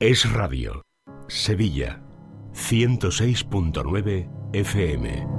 Es Radio. Sevilla. 106.9 FM.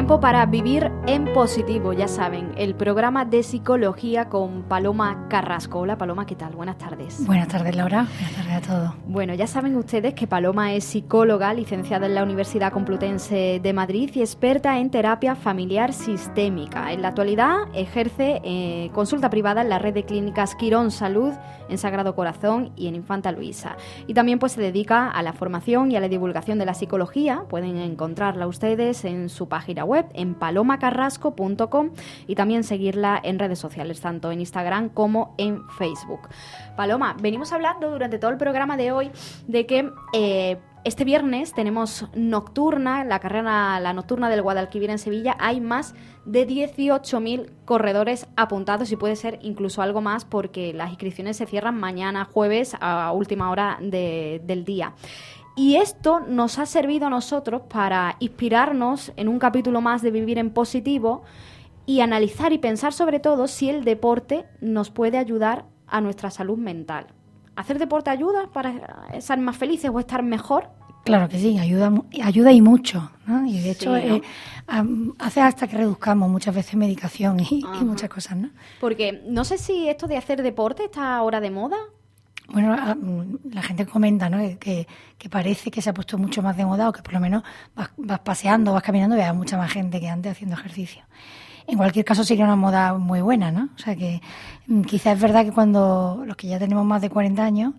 Tiempo para vivir en positivo, ya saben, el programa de psicología con Paloma Carrasco. Hola Paloma, ¿qué tal? Buenas tardes. Buenas tardes Laura, buenas tardes a todos. Bueno, ya saben ustedes que Paloma es psicóloga, licenciada en la Universidad Complutense de Madrid y experta en terapia familiar sistémica. En la actualidad ejerce eh, consulta privada en la red de clínicas Quirón Salud, en Sagrado Corazón y en Infanta Luisa. Y también pues se dedica a la formación y a la divulgación de la psicología. Pueden encontrarla ustedes en su página web en palomacarrasco.com y también seguirla en redes sociales, tanto en Instagram como en Facebook. Paloma, venimos hablando durante todo el programa de hoy de que eh, este viernes tenemos nocturna, la carrera, la nocturna del Guadalquivir en Sevilla. Hay más de 18.000 corredores apuntados y puede ser incluso algo más porque las inscripciones se cierran mañana jueves a última hora del día. Y esto nos ha servido a nosotros para inspirarnos en un capítulo más de Vivir en Positivo y analizar y pensar sobre todo si el deporte nos puede ayudar a nuestra salud mental. ¿Hacer deporte ayuda para estar más felices o estar mejor? Claro que sí, ayuda, ayuda y mucho. Y de hecho, eh, hace hasta que reduzcamos muchas veces medicación y, y, muchas cosas. ¿no? Porque no sé si esto de hacer deporte está ahora de moda bueno, ah, mm, la gente comenta ¿no? que, parece que se ha puesto mucho más de moda o que por lo menos vas, paseando, vas caminando y hay mucha más gente que antes haciendo ejercicio. En cualquier caso sería una moda muy buena, ¿no? O sea que mm, quizás es verdad que cuando los que ya tenemos más de 40 años,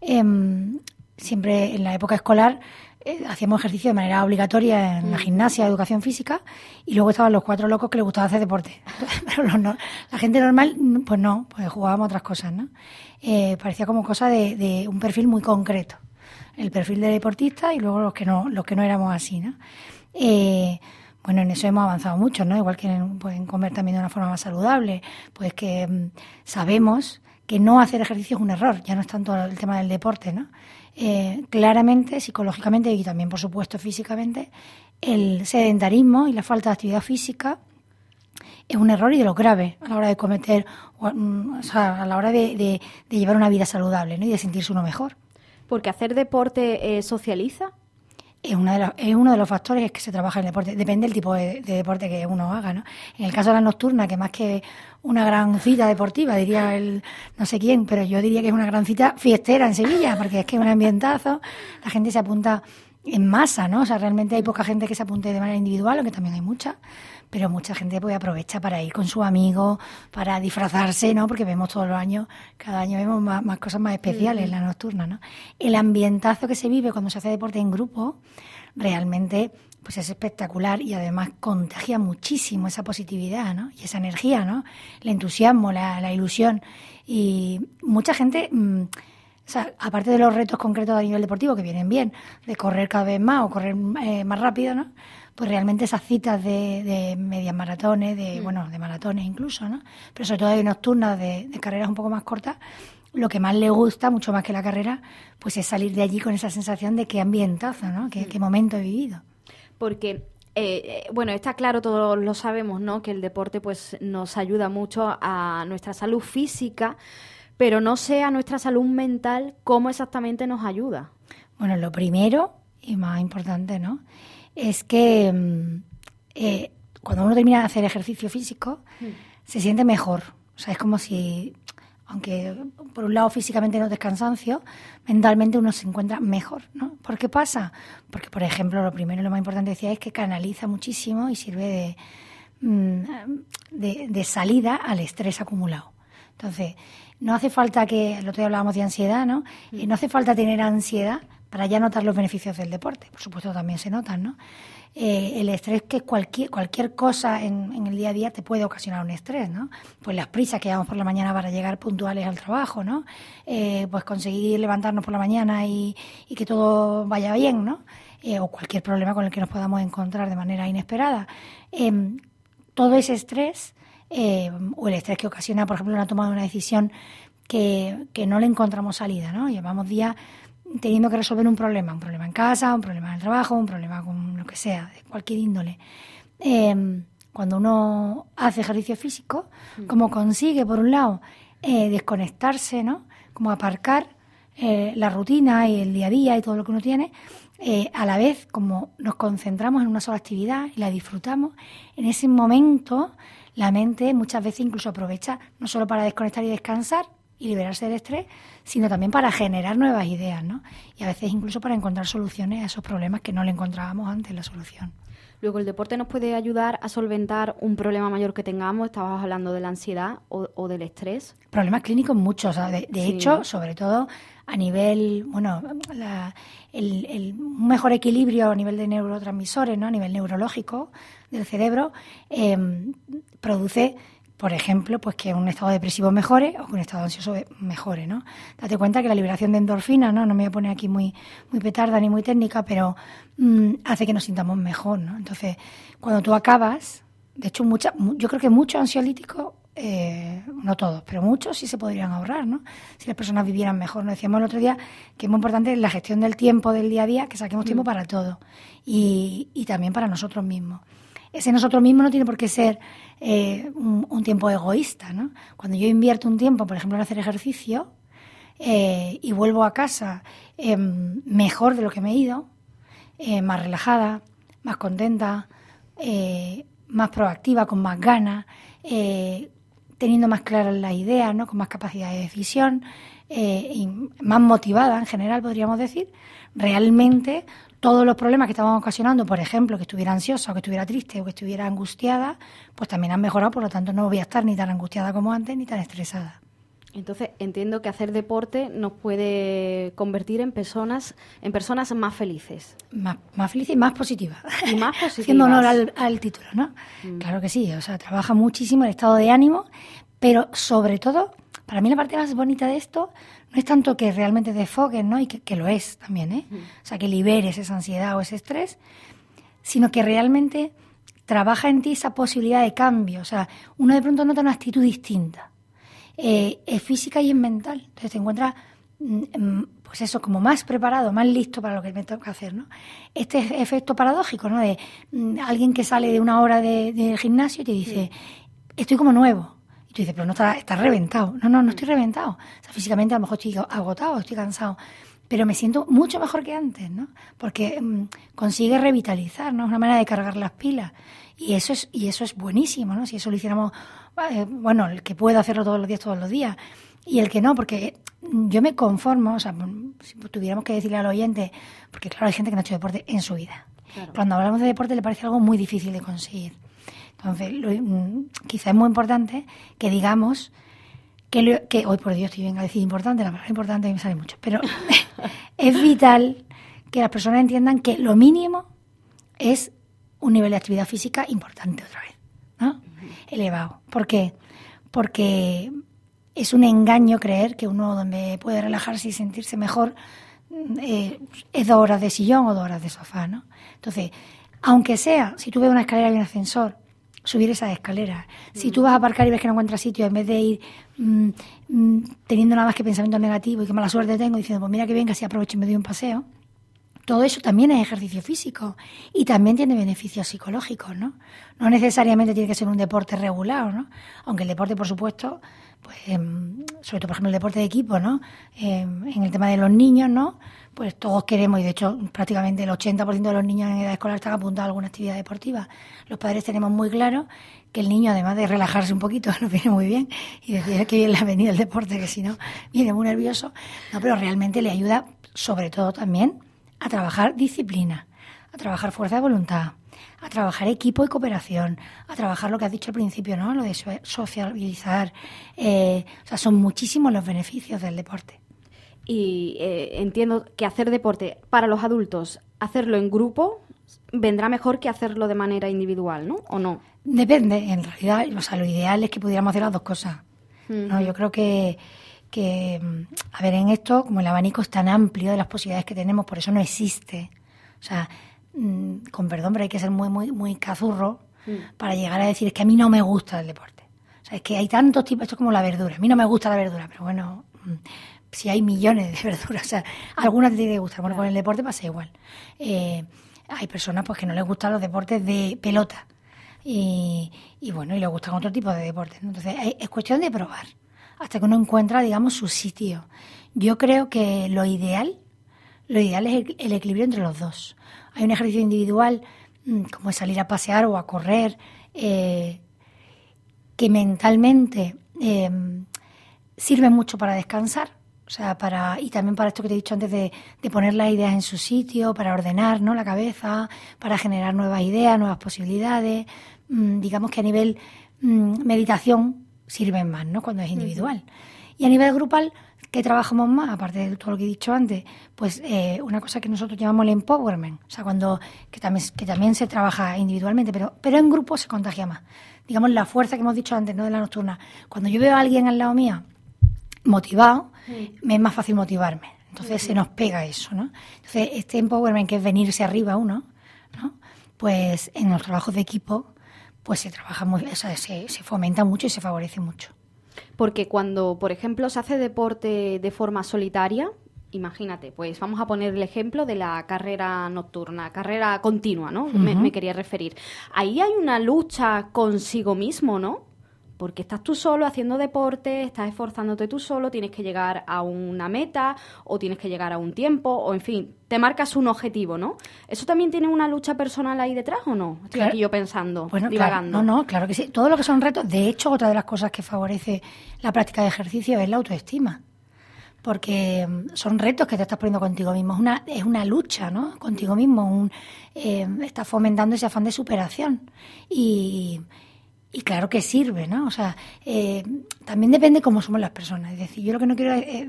em, siempre en la época escolar eh, hacíamos ejercicio de manera obligatoria en la mm. gimnasia, educación física, y luego estaban los cuatro locos que les gustaba hacer deporte. Pero la gente normal, pues no, pues jugábamos otras cosas, ¿no? Eh, parecía como cosa de, un perfil muy concreto. El perfil de deportista y luego los que no, los que no éramos así, ¿no? Eh, bueno, en eso hemos avanzado mucho, ¿no? Igual que pueden comer también de una forma más saludable, pues que mm, sabemos que no hacer ejercicio es un error, ya no es tanto el tema del deporte, ¿no? Eh, claramente, psicológicamente y también, por supuesto, físicamente, el sedentarismo y la falta de actividad física es un error y de lo grave a la hora de cometer, mm, o sea, a la hora de, llevar una vida saludable ¿no? y de sentirse uno mejor. Porque hacer deporte eh, socializa es, de es uno de los factores que se trabaja en el deporte. Depende del tipo de, deporte que uno haga, ¿no? En el caso de la nocturna, que más que una gran cita deportiva, diría el no sé quién, pero yo diría que es una gran cita fiestera en Sevilla, porque es que es un ambientazo, la gente se apunta en masa, ¿no? O sea, realmente hay poca gente que se apunte de manera individual, aunque también hay mucha, pero mucha gente pues aprovecha para ir con su amigo, para disfrazarse, ¿no? Porque vemos todos los años, cada año vemos más, cosas más especiales en la nocturna, ¿no? El ambientazo que se vive cuando se hace deporte en grupo realmente pues es espectacular y además contagia muchísimo esa positividad, ¿no? Y esa energía, ¿no? El entusiasmo, la, ilusión y mucha gente mm, o sea, aparte de los retos concretos a nivel deportivo que vienen bien, de correr cada vez más o correr eh, más rápido, ¿no? Pues realmente esas citas de, de medias maratones, de, mm. bueno, de maratones incluso, ¿no? Pero sobre todo de nocturnas, de, carreras un poco más cortas, lo que más le gusta, mucho más que la carrera, pues es salir de allí con esa sensación de qué ambientazo, ¿no? Qué, qué momento he vivido. Porque eh, eh, bueno, está claro, todos lo sabemos, ¿no? Que el deporte pues nos ayuda mucho a nuestra salud física, pero no sé a nuestra salud mental cómo exactamente nos ayuda. Bueno, lo primero y más importante, ¿no? Es que mm, eh, cuando uno termina de hacer ejercicio físico, mm. se siente mejor. O sea, es como si, aunque por un lado físicamente no descansancio, mentalmente uno se encuentra mejor, ¿no? ¿Por qué pasa? Porque, por ejemplo, lo primero y lo más importante decía es que canaliza muchísimo y sirve de, mm, de, de salida al estrés acumulado. Entonces, no hace falta que, el otro día hablábamos de ansiedad, ¿no? Y no hace falta tener ansiedad para ya notar los beneficios del deporte. Por supuesto, también se notan, ¿no? Eh, el estrés que cualquier, cualquier cosa en, el día a día te puede ocasionar un estrés, ¿no? Pues las prisas que damos por la mañana para llegar puntuales al trabajo, ¿no? Eh, pues conseguir levantarnos por la mañana y, que todo vaya bien, ¿no? Eh, o cualquier problema con el que nos podamos encontrar de manera inesperada. Em, todo ese estrés o el estrés que ocasiona, por ejemplo, una toma de una decisión que, que no le encontramos salida, ¿no? Llevamos días teniendo que resolver un problema, un problema en casa, un problema en el trabajo, un problema con lo que sea, de cualquier índole. Em, cuando uno hace ejercicio físico, mm. como consigue, por un lado, eh, desconectarse, ¿no? Como aparcar eh, la rutina y el día a día y todo lo que uno tiene, eh, a la vez como nos concentramos en una sola actividad y la disfrutamos, en ese momento la mente muchas veces incluso aprovecha no solo para desconectar y descansar, y liberarse del estrés, sino también para generar nuevas ideas, ¿no? Y a veces incluso para encontrar soluciones a esos problemas que no le encontrábamos antes la solución. Luego, ¿el deporte nos puede ayudar a solventar un problema mayor que tengamos? Estabas hablando de la ansiedad o, del estrés. Problemas clínicos muchos. de, hecho, sobre todo a nivel, bueno, el, un mejor equilibrio a nivel de neurotransmisores, ¿no? a nivel neurológico del cerebro, eh, produce por ejemplo, pues que un estado depresivo mejore o que un estado ansioso mejore, ¿no? Date cuenta que la liberación de endorfina, ¿no? No me voy a poner aquí muy, muy petarda ni muy técnica, pero mm, hace que nos sintamos mejor, ¿no? Entonces, cuando tú acabas, de hecho, mucha, yo creo que muchos ansiolíticos, eh, no todos, pero muchos sí se podrían ahorrar, ¿no? Si las personas vivieran mejor. Nos decíamos el otro día que es muy importante la gestión del tiempo del día a día, que saquemos tiempo mm. para todo y, y también para nosotros mismos ese nosotros mismos no tiene por qué ser eh, un, tiempo egoísta. ¿no? Cuando yo invierto un tiempo, por ejemplo, en hacer ejercicio eh, y vuelvo a casa em, mejor de lo que me he ido, eh, más relajada, más contenta, más proactiva, con más ganas, teniendo más claras las ideas, ¿no? con más capacidad de decisión y más motivada en general, podríamos decir, realmente todos los problemas que estaban ocasionando, por ejemplo, que estuviera ansiosa o que estuviera triste o que estuviera angustiada, pues también han mejorado, por lo tanto no voy a estar ni tan angustiada como antes ni tan estresada. Entonces entiendo que hacer deporte nos puede convertir en personas, en personas más felices. Más, más felices y más positivas. Y más positivas. Haciendo honor al, título, ¿no? Mm. Claro que sí, o sea, trabaja muchísimo el estado de ánimo, pero sobre todo, para mí la parte más bonita de esto no es tanto que realmente te enfoques, ¿no? Y que, lo es también, ¿eh? O sea, que liberes esa ansiedad o ese estrés, sino que realmente trabaja en ti esa posibilidad de cambio. O sea, uno de pronto nota una actitud distinta. Eh, es física y es mental. Entonces te encuentras, mm, mm, pues eso, como más preparado, más listo para lo que me toca hacer, ¿no? Este efecto paradójico, ¿no? De mm, alguien que sale de una hora de, gimnasio y te dice, estoy como nuevo tú dices, pero no estás está reventado. No, no, no estoy reventado. O sea, físicamente a lo mejor estoy agotado, estoy cansado. Pero me siento mucho mejor que antes, ¿no? Porque mm, consigue revitalizar, ¿no? Es una manera de cargar las pilas. Y eso es, y eso es buenísimo, ¿no? Si eso lo hiciéramos, eh, bueno, el que puede hacerlo todos los días, todos los días. Y el que no, porque yo me conformo, o sea, si tuviéramos que decirle al oyente, porque claro, hay gente que no ha hecho deporte en su vida. Cuando hablamos de deporte le parece algo muy difícil de conseguir. Entonces, mm, quizá es muy importante que digamos que, que hoy por Dios estoy bien a decir importante, la palabra importante me sale mucho, pero es vital que las personas entiendan que lo mínimo es un nivel de actividad física importante otra vez, ¿no? Elevado. ¿Por qué? Porque es un engaño creer que uno donde puede relajarse y sentirse mejor mm, eh, es dos horas de sillón o dos horas de sofá, ¿no? Entonces, aunque sea, si tú ves una escalera y un ascensor, subir esas escaleras. Si tú vas a aparcar y ves que no encuentras sitio, en vez de ir mm, mm, teniendo nada más que pensamiento negativo y que mala suerte tengo, diciendo, pues mira que venga, si aprovecho y me doy un paseo, todo eso también es ejercicio físico y también tiene beneficios psicológicos, ¿no? No necesariamente tiene que ser un deporte regulado, ¿no? Aunque el deporte, por supuesto, pues, em, sobre todo, por ejemplo, el deporte de equipo, ¿no? Em, en el tema de los niños, ¿no? Pues todos queremos, y de hecho prácticamente el 80% de los niños en edad escolar están apuntados a alguna actividad deportiva. Los padres tenemos muy claro que el niño, además de relajarse un poquito, nos viene muy bien, y decir que bien le ha venido el deporte, que si no, viene muy nervioso, no, pero realmente le ayuda, sobre todo también, a trabajar disciplina, a trabajar fuerza de voluntad, a trabajar equipo y cooperación, a trabajar lo que has dicho al principio, ¿no? Lo de socializar. Eh, o sea, son muchísimos los beneficios del deporte. Y eh, entiendo que hacer deporte para los adultos, hacerlo en grupo, vendrá mejor que hacerlo de manera individual, ¿no? ¿O no? Depende, en realidad, o sea, lo ideal es que pudiéramos hacer las dos cosas. ¿no? Yo creo que, que, a ver, en esto, como el abanico es tan amplio de las posibilidades que tenemos, por eso no existe. O sea, Mm, con perdón, pero hay que ser muy, muy, muy cazurro mm. para llegar a decir es que a mí no me gusta el deporte. O sea, es que hay tantos tipos, esto es como la verdura. A mí no me gusta la verdura, pero bueno, mm, si hay millones de verduras, o sea, algunas te tiene que gustar. Bueno, con el deporte pasa igual. Eh, hay personas pues que no les gustan los deportes de pelota y, bueno, y les gustan otro tipo de deportes. Entonces, es cuestión de probar hasta que uno encuentra, digamos, su sitio. Yo creo que lo ideal, lo ideal es el, equilibrio entre los dos. Hay un ejercicio individual, mm, como es salir a pasear o a correr, eh, que mentalmente eh, sirve mucho para descansar, o sea, para, y también para esto que te he dicho antes de, poner las ideas en su sitio, para ordenar ¿no? la cabeza, para generar nuevas ideas, nuevas posibilidades. Mm, digamos que a nivel mm, meditación sirven más, ¿no? Cuando es individual. Y a nivel grupal, ¿qué trabajamos más? Aparte de todo lo que he dicho antes, pues eh, una cosa que nosotros llamamos el empowerment, o sea, cuando, que también, que también se trabaja individualmente, pero, pero en grupo se contagia más. Digamos, la fuerza que hemos dicho antes, ¿no? De la nocturna. Cuando yo veo a alguien al lado mío motivado, me es más fácil motivarme. Entonces se nos pega eso, ¿no? Entonces este empowerment que es venirse arriba uno, ¿no? Pues en los trabajos de equipo, pues se trabaja muy, o sea, se, se fomenta mucho y se favorece mucho. Porque cuando, por ejemplo, se hace deporte de forma solitaria, imagínate, pues vamos a poner el ejemplo de la carrera nocturna, carrera continua, ¿no? me, me, quería referir. Ahí hay una lucha consigo mismo, ¿no? Porque estás tú solo haciendo deporte, estás esforzándote tú solo, tienes que llegar a una meta o tienes que llegar a un tiempo o en fin, te marcas un objetivo, ¿no? ¿Eso también tiene una lucha personal ahí detrás o no? Estoy aquí yo pensando, bueno, divagando. no, no, claro que sí. Todo lo que son retos, de hecho, otra de las cosas que favorece la práctica de ejercicio es la autoestima. Porque mm, son retos que te estás poniendo contigo mismo. Es una, es una lucha, ¿no? Contigo mismo. Un, eh, estás fomentando ese afán de superación. Y, y claro que sirve, ¿no? O sea, eh, también depende cómo somos las personas. Es decir, yo lo que no quiero es,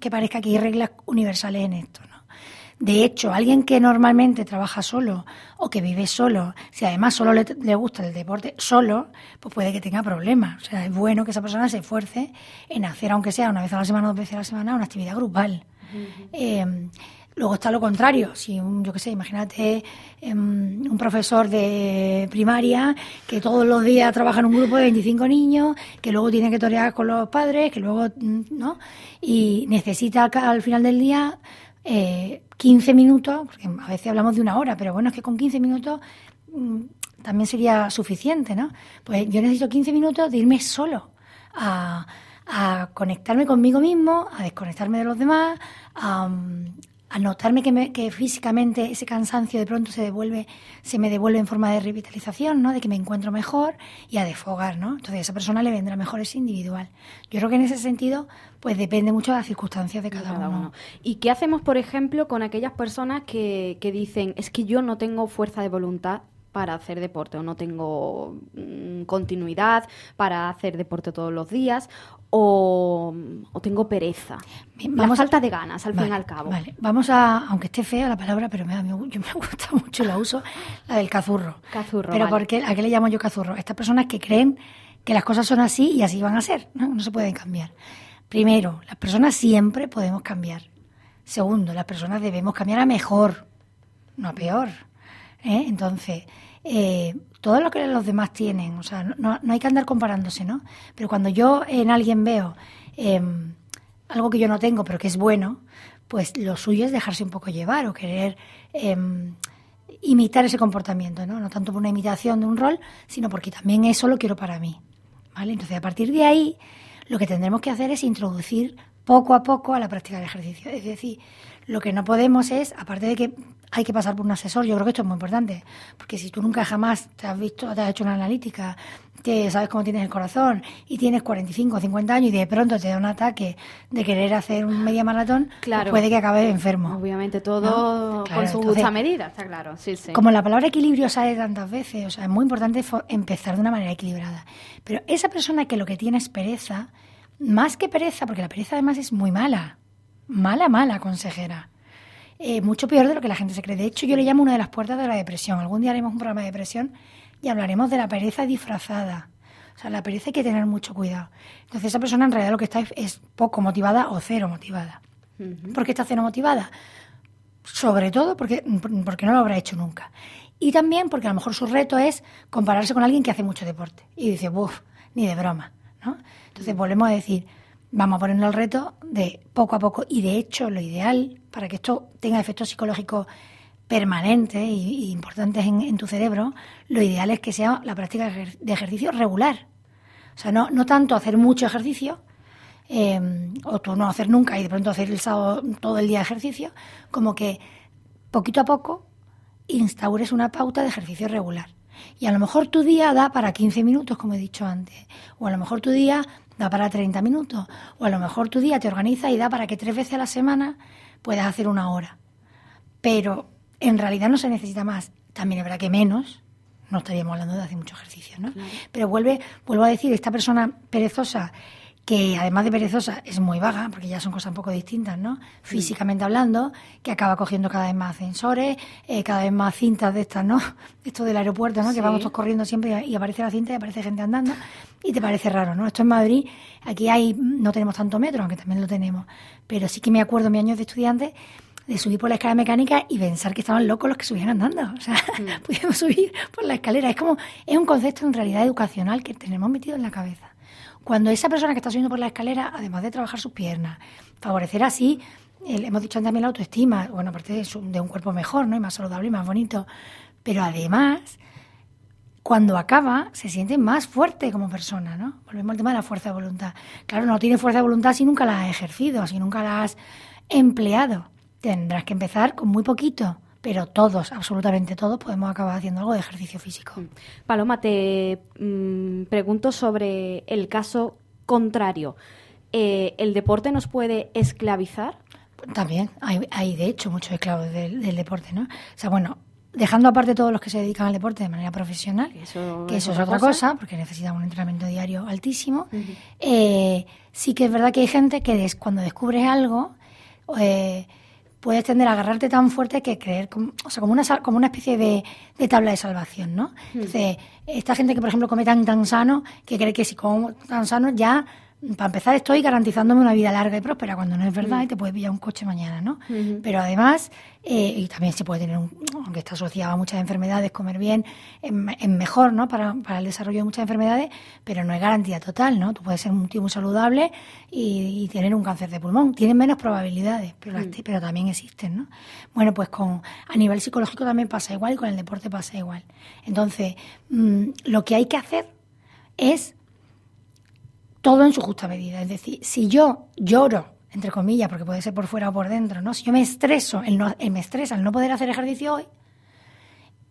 que parezca que hay reglas universales en esto, ¿no? De hecho, alguien que normalmente trabaja solo o que vive solo, si además solo le, gusta el deporte solo, pues puede que tenga problemas. O sea, es bueno que esa persona se esfuerce en hacer, aunque sea una vez a la semana dos veces a la semana, una actividad grupal. Luego está lo contrario, si un, yo qué sé, imagínate em, un profesor de primaria que todos los días trabaja en un grupo de 25 niños, que luego tiene que torear con los padres, que luego, mm, ¿no? Y necesita al final del día eh, 15 minutos, porque a veces hablamos de una hora, pero bueno, es que con 15 minutos mm, también sería suficiente, ¿no? Pues yo necesito 15 minutos de irme solo a, a conectarme conmigo mismo, a desconectarme de los demás, a, al notarme que, que, físicamente ese cansancio de pronto se devuelve, se me devuelve en forma de revitalización, ¿no? De que me encuentro mejor y a desfogar, ¿no? Entonces a esa persona le vendrá mejor ese individual. Yo creo que en ese sentido, pues depende mucho de las circunstancias de cada, uno. ¿Y qué hacemos, por ejemplo, con aquellas personas que, que dicen, es que yo no tengo fuerza de voluntad para hacer deporte o no tengo mm, continuidad para hacer deporte todos los días o, tengo pereza. Vamos falta de ganas, al fin y al cabo. Vale. Vamos a, aunque esté fea la palabra, pero me, yo me gusta mucho, la uso, la del cazurro. Cazurro, Pero ¿por qué, ¿a qué le llamo yo cazurro? Estas personas que creen que las cosas son así y así van a ser, ¿no? No se pueden cambiar. Primero, las personas siempre podemos cambiar. Segundo, las personas debemos cambiar a mejor, no a peor. ¿eh? Entonces, eh, todo lo que los demás tienen, o sea, no, no, hay que andar comparándose, ¿no? Pero cuando yo en alguien veo em, algo que yo no tengo, pero que es bueno, pues lo suyo es dejarse un poco llevar o querer em, imitar ese comportamiento, ¿no? No tanto por una imitación de un rol, sino porque también eso lo quiero para mí, ¿vale? Entonces, a partir de ahí, lo que tendremos que hacer es introducir poco a poco a la práctica del ejercicio. Es decir, lo que no podemos es, aparte de que hay que pasar por un asesor, yo creo que esto es muy importante, porque si tú nunca jamás te has visto, te has hecho una analítica, que sabes cómo tienes el corazón y tienes 45 o 50 años y de pronto te da un ataque de querer hacer un media maratón, pues claro. puede que acabes enfermo. Obviamente todo con su justa medida, está claro. Sí, sí. Como la palabra equilibrio sale tantas veces, o sea, es muy importante empezar de una manera equilibrada. Pero esa persona que lo que tiene es pereza, más que pereza, porque la pereza además es muy mala, mala, mala consejera. Eh, mucho peor de lo que la gente se cree. De hecho, yo le llamo una de las puertas de la depresión. Algún día haremos un programa de depresión y hablaremos de la pereza disfrazada. O sea, la pereza hay que tener mucho cuidado. Entonces, esa persona en realidad lo que está es poco motivada o cero motivada. ¿Por qué está cero motivada? Sobre todo porque, porque no lo habrá hecho nunca. Y también porque a lo mejor su reto es compararse con alguien que hace mucho deporte. Y dice, uff, ni de broma. ¿no? Entonces, volvemos a decir, vamos a ponernos el reto de poco a poco. Y de hecho, lo ideal para que esto tenga efectos psicológicos permanentes e importantes en, tu cerebro, lo ideal es que sea la práctica de ejercicio regular. O sea, no, no tanto hacer mucho ejercicio, eh, o tú no hacer nunca y de pronto hacer el sábado todo el día ejercicio, como que poquito a poco instaures una pauta de ejercicio regular. Y a lo mejor tu día da para 15 minutos, como he dicho antes, o a lo mejor tu día da para 30 minutos, o a lo mejor tu día te organiza y da para que tres veces a la semana puedas hacer una hora. Pero en realidad no se necesita más. También es verdad que menos, no estaríamos hablando de hacer mucho ejercicio, ¿no? Pero vuelve, vuelvo a decir, esta persona perezosa que además de perezosa es muy vaga, porque ya son cosas un poco distintas, ¿no? Físicamente hablando, que acaba cogiendo cada vez más ascensores, eh, cada vez más cintas de estas, ¿no? Esto del aeropuerto, ¿no? Que vamos todos corriendo siempre y aparece la cinta y aparece gente andando y te parece raro, ¿no? Esto en Madrid, aquí hay, no tenemos tanto metro, aunque también lo tenemos, pero sí que me acuerdo mis años de estudiante de subir por la escalera mecánica y pensar que estaban locos los que subían andando. O sea, pudimos subir por la escalera. Es como, es un concepto en realidad educacional que tenemos metido en la cabeza. Cuando esa persona que está subiendo por la escalera, además de trabajar sus piernas, favorecer así, hemos dicho también la autoestima, bueno, aparte de, un cuerpo mejor, ¿no? Y más saludable y más bonito, pero además, cuando acaba, se siente más fuerte como persona, ¿no? Volvemos al tema de la fuerza de voluntad. Claro, no tiene fuerza de voluntad si nunca la has ejercido, si nunca la has empleado. Tendrás que empezar con muy poquito pero todos, absolutamente todos, podemos acabar haciendo algo de ejercicio físico. Mm. Paloma, te mm, pregunto sobre el caso contrario. Eh, ¿El deporte nos puede esclavizar? También, hay, de hecho muchos esclavos del, deporte, ¿no? O sea, bueno, dejando aparte todos los que se dedican al deporte de manera profesional, que eso es otra cosa, porque necesitan un entrenamiento diario altísimo, eh, sí que es verdad que hay gente que cuando descubres algo, eh, puedes tender a agarrarte tan fuerte que creer, como, o sea, como una, como una especie de, de tabla de salvación, ¿no? Hmm. Entonces, esta gente que, por ejemplo, come tan, tan sano, que cree que si como tan sano ya para empezar estoy garantizándome una vida larga y próspera, cuando no es verdad mm. y te puedes pillar un coche mañana, ¿no? Pero además, eh, y también se puede tener, un, aunque está asociado a muchas enfermedades, comer bien es, mejor, ¿no? Para, para, el desarrollo de muchas enfermedades, pero no es garantía total, ¿no? Tú puedes ser un tío muy saludable y, tener un cáncer de pulmón. Tienen menos probabilidades, pero, mm. pero también existen, ¿no? Bueno, pues con a nivel psicológico también pasa igual y con el deporte pasa igual. Entonces, mm, lo que hay que hacer es todo en su justa medida. Es decir, si yo lloro, entre comillas, porque puede ser por fuera o por dentro, ¿no? Si yo me estreso, el no, me estresa el no poder hacer ejercicio hoy,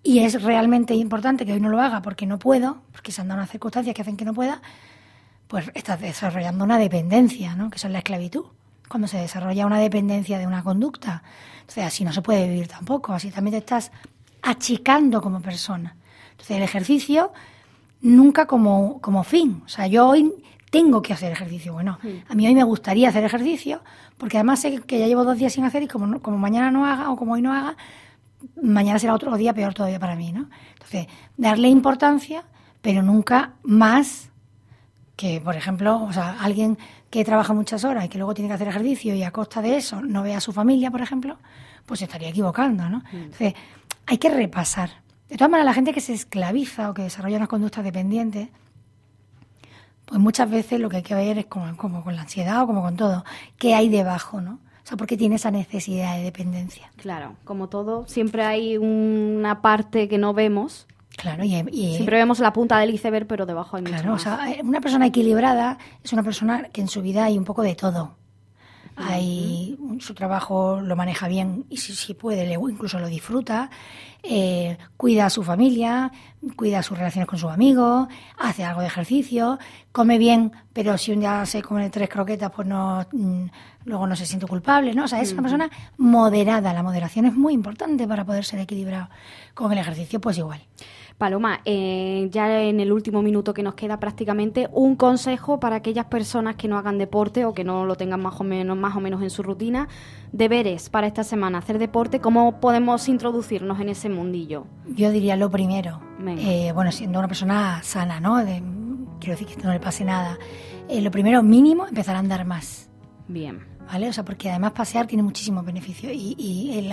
y es realmente importante que hoy no lo haga porque no puedo, porque se han dado unas circunstancias que hacen que no pueda, pues estás desarrollando una dependencia, ¿no? Que es la esclavitud. Cuando se desarrolla una dependencia de una conducta. Entonces, así no se puede vivir tampoco. Así también te estás achicando como persona. Entonces, el ejercicio nunca como, como fin. O sea, yo hoy tengo que hacer ejercicio. Bueno, a mí hoy me gustaría hacer ejercicio, porque además sé que ya llevo dos días sin hacer y como, como mañana no haga o como hoy no haga, mañana será otro día peor todavía para mí, ¿no? Entonces, darle importancia, pero nunca más que, por ejemplo, o sea, alguien que trabaja muchas horas y que luego tiene que hacer ejercicio y a costa de eso no ve a su familia, por ejemplo, pues estaría equivocando, ¿no? Entonces, hay que repasar. De todas maneras, la gente que se esclaviza o que desarrolla unas conductas dependientes, pues muchas veces lo que hay que ver es como, como con la ansiedad o como con todo, qué hay debajo, ¿no? O sea, porque tiene esa necesidad de dependencia. Claro, como todo, siempre hay una parte que no vemos. Claro, y, siempre vemos la punta del iceberg, pero debajo hay mucho Claro, o sea, una persona equilibrada es una persona que en su vida hay un poco de todo. Hay, su trabajo lo maneja bien y si, si puede, incluso lo disfruta, eh, cuida a su familia, cuida sus relaciones con sus amigos, hace algo de ejercicio, come bien, pero si un día se come tres croquetas, pues no, mm, luego no se siente culpable, ¿no? O sea, es una persona moderada. La moderación es muy importante para poder ser equilibrado. Con el ejercicio, pues igual. Paloma, eh, ya en el último minuto que nos queda prácticamente, un consejo para aquellas personas que no hagan deporte o que no lo tengan más o menos, más o menos en su rutina. Deberes para esta semana, hacer deporte, ¿cómo podemos introducirnos en ese mundillo? Yo diría lo primero, eh, bueno, siendo una persona sana, ¿no? quiero decir que no le pase nada. Eh, lo primero, mínimo, empezar a andar más. Bien ¿vale? O sea, porque además pasear tiene muchísimos beneficios y, y,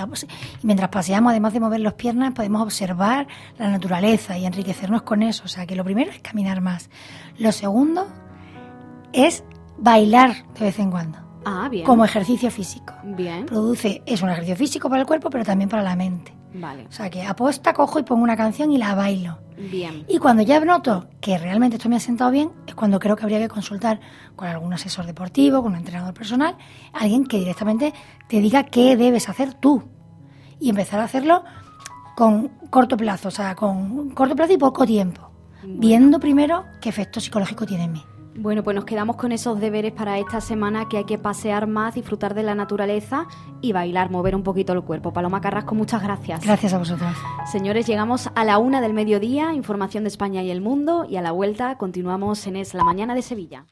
mientras paseamos, además de mover las piernas, podemos observar la naturaleza y enriquecernos con eso. O sea, que lo primero es caminar más. Lo segundo es bailar de vez en cuando. Ah, bien. Como ejercicio físico. Bien. Produce, es un ejercicio físico para el cuerpo, pero también para la mente. Vale. O sea que aposta, cojo y pongo una canción y la bailo. Bien. Y cuando ya noto que realmente esto me ha sentado bien, es cuando creo que habría que consultar con algún asesor deportivo, con un entrenador personal, alguien que directamente te diga qué debes hacer tú. Y empezar a hacerlo con corto plazo, o sea, con corto plazo y poco tiempo. Viendo primero qué efecto psicológico tiene en mí. Bueno, pues nos quedamos con esos deberes para esta semana que hay que pasear más, disfrutar de la naturaleza y bailar, mover un poquito el cuerpo. Paloma Carrasco, muchas gracias. Gracias a vosotros. Señores, llegamos a la una del mediodía, información de España y el mundo, y a la vuelta continuamos en Es la Mañana de Sevilla.